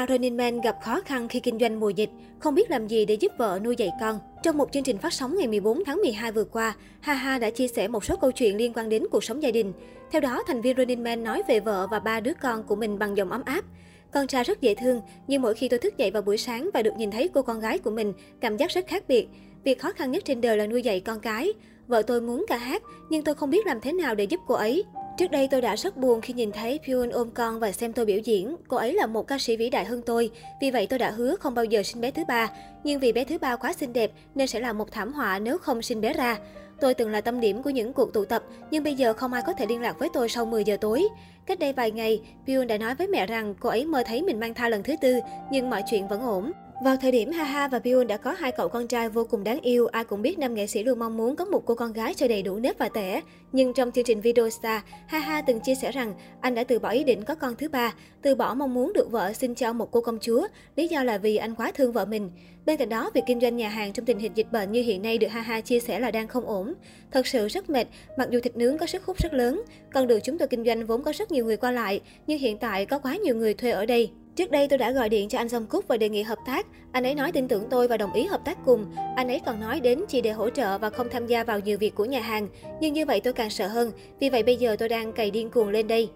Ha Running Man gặp khó khăn khi kinh doanh mùa dịch, không biết làm gì để giúp vợ nuôi dạy con. Trong một chương trình phát sóng ngày 14 tháng 12 vừa qua, Ha Ha đã chia sẻ một số câu chuyện liên quan đến cuộc sống gia đình. Theo đó, thành viên Running Man nói về vợ và ba đứa con của mình bằng giọng ấm áp. Con trai rất dễ thương, nhưng mỗi khi tôi thức dậy vào buổi sáng và được nhìn thấy cô con gái của mình, cảm giác rất khác biệt. Việc khó khăn nhất trên đời là nuôi dạy con cái. Vợ tôi muốn ca hát, nhưng tôi không biết làm thế nào để giúp cô ấy. Trước đây tôi đã rất buồn khi nhìn thấy Pyun ôm con và xem tôi biểu diễn. Cô ấy là một ca sĩ vĩ đại hơn tôi, vì vậy tôi đã hứa không bao giờ sinh bé thứ ba. Nhưng vì bé thứ ba quá xinh đẹp nên sẽ là một thảm họa nếu không sinh bé ra. Tôi từng là tâm điểm của những cuộc tụ tập, nhưng bây giờ không ai có thể liên lạc với tôi sau 10 giờ tối. Cách đây vài ngày, Pyun đã nói với mẹ rằng cô ấy mơ thấy mình mang thai lần thứ tư, nhưng mọi chuyện vẫn ổn. Vào thời điểm Haha và Byun đã có hai cậu con trai vô cùng đáng yêu, ai cũng biết nam nghệ sĩ luôn mong muốn có một cô con gái cho đầy đủ nếp và tẻ. Nhưng trong chương trình Video Star, Haha từng chia sẻ rằng anh đã từ bỏ ý định có con thứ ba, từ bỏ mong muốn được vợ sinh cho một cô công chúa, lý do là vì anh quá thương vợ mình. Bên cạnh đó, việc kinh doanh nhà hàng trong tình hình dịch bệnh như hiện nay được Haha chia sẻ là đang không ổn. Thật sự rất mệt, mặc dù thịt nướng có sức hút rất lớn, con đường chúng tôi kinh doanh vốn có rất nhiều người qua lại, nhưng hiện tại có quá nhiều người thuê ở đây. Trước đây tôi đã gọi điện cho anh Song Cúc và đề nghị hợp tác. Anh ấy nói tin tưởng tôi và đồng ý hợp tác cùng. Anh ấy còn nói đến chỉ để hỗ trợ và không tham gia vào nhiều việc của nhà hàng. Nhưng như vậy tôi càng sợ hơn. Vì vậy bây giờ tôi đang cày điên cuồng lên đây.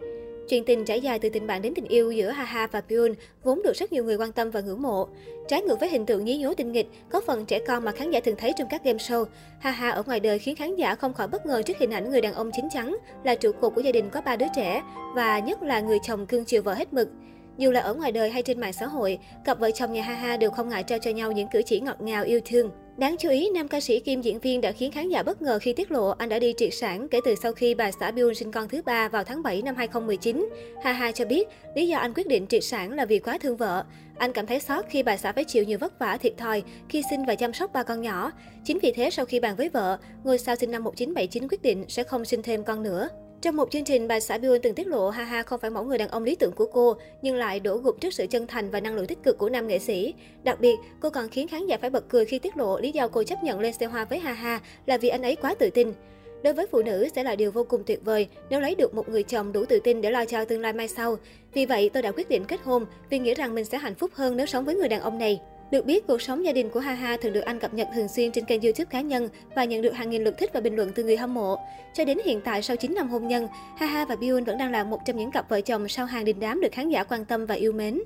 Chuyện tình trải dài từ tình bạn đến tình yêu giữa Haha và Pyun vốn được rất nhiều người quan tâm và ngưỡng mộ. Trái ngược với hình tượng nhí nhố tinh nghịch, có phần trẻ con mà khán giả thường thấy trong các game show, Haha ở ngoài đời khiến khán giả không khỏi bất ngờ trước hình ảnh người đàn ông chín chắn, là trụ cột của gia đình có ba đứa trẻ và nhất là người chồng cưng chiều vợ hết mực. Dù là ở ngoài đời hay trên mạng xã hội, cặp vợ chồng nhà Haha đều không ngại trao cho nhau những cử chỉ ngọt ngào yêu thương. Đáng chú ý, nam ca sĩ kim diễn viên đã khiến khán giả bất ngờ khi tiết lộ anh đã đi triệt sản kể từ sau khi bà xã Byun sinh con thứ ba vào tháng 7 năm 2019. Ha Ha cho biết, lý do anh quyết định triệt sản là vì quá thương vợ. Anh cảm thấy xót khi bà xã phải chịu nhiều vất vả thiệt thòi khi sinh và chăm sóc ba con nhỏ. Chính vì thế sau khi bàn với vợ, ngôi sao sinh năm 1979 quyết định sẽ không sinh thêm con nữa. Trong một chương trình, bà xã Byun từng tiết lộ Haha không phải mẫu người đàn ông lý tưởng của cô, nhưng lại đổ gục trước sự chân thành và năng lượng tích cực của nam nghệ sĩ. Đặc biệt, cô còn khiến khán giả phải bật cười khi tiết lộ lý do cô chấp nhận lên xe hoa với Haha là vì anh ấy quá tự tin. Đối với phụ nữ sẽ là điều vô cùng tuyệt vời nếu lấy được một người chồng đủ tự tin để lo cho tương lai mai sau. Vì vậy, tôi đã quyết định kết hôn vì nghĩ rằng mình sẽ hạnh phúc hơn nếu sống với người đàn ông này. Được biết, cuộc sống gia đình của Haha thường được anh cập nhật thường xuyên trên kênh YouTube cá nhân và nhận được hàng nghìn lượt thích và bình luận từ người hâm mộ. Cho đến hiện tại, sau 9 năm hôn nhân, Haha và Byun vẫn đang là một trong những cặp vợ chồng sau hàng đình đám được khán giả quan tâm và yêu mến.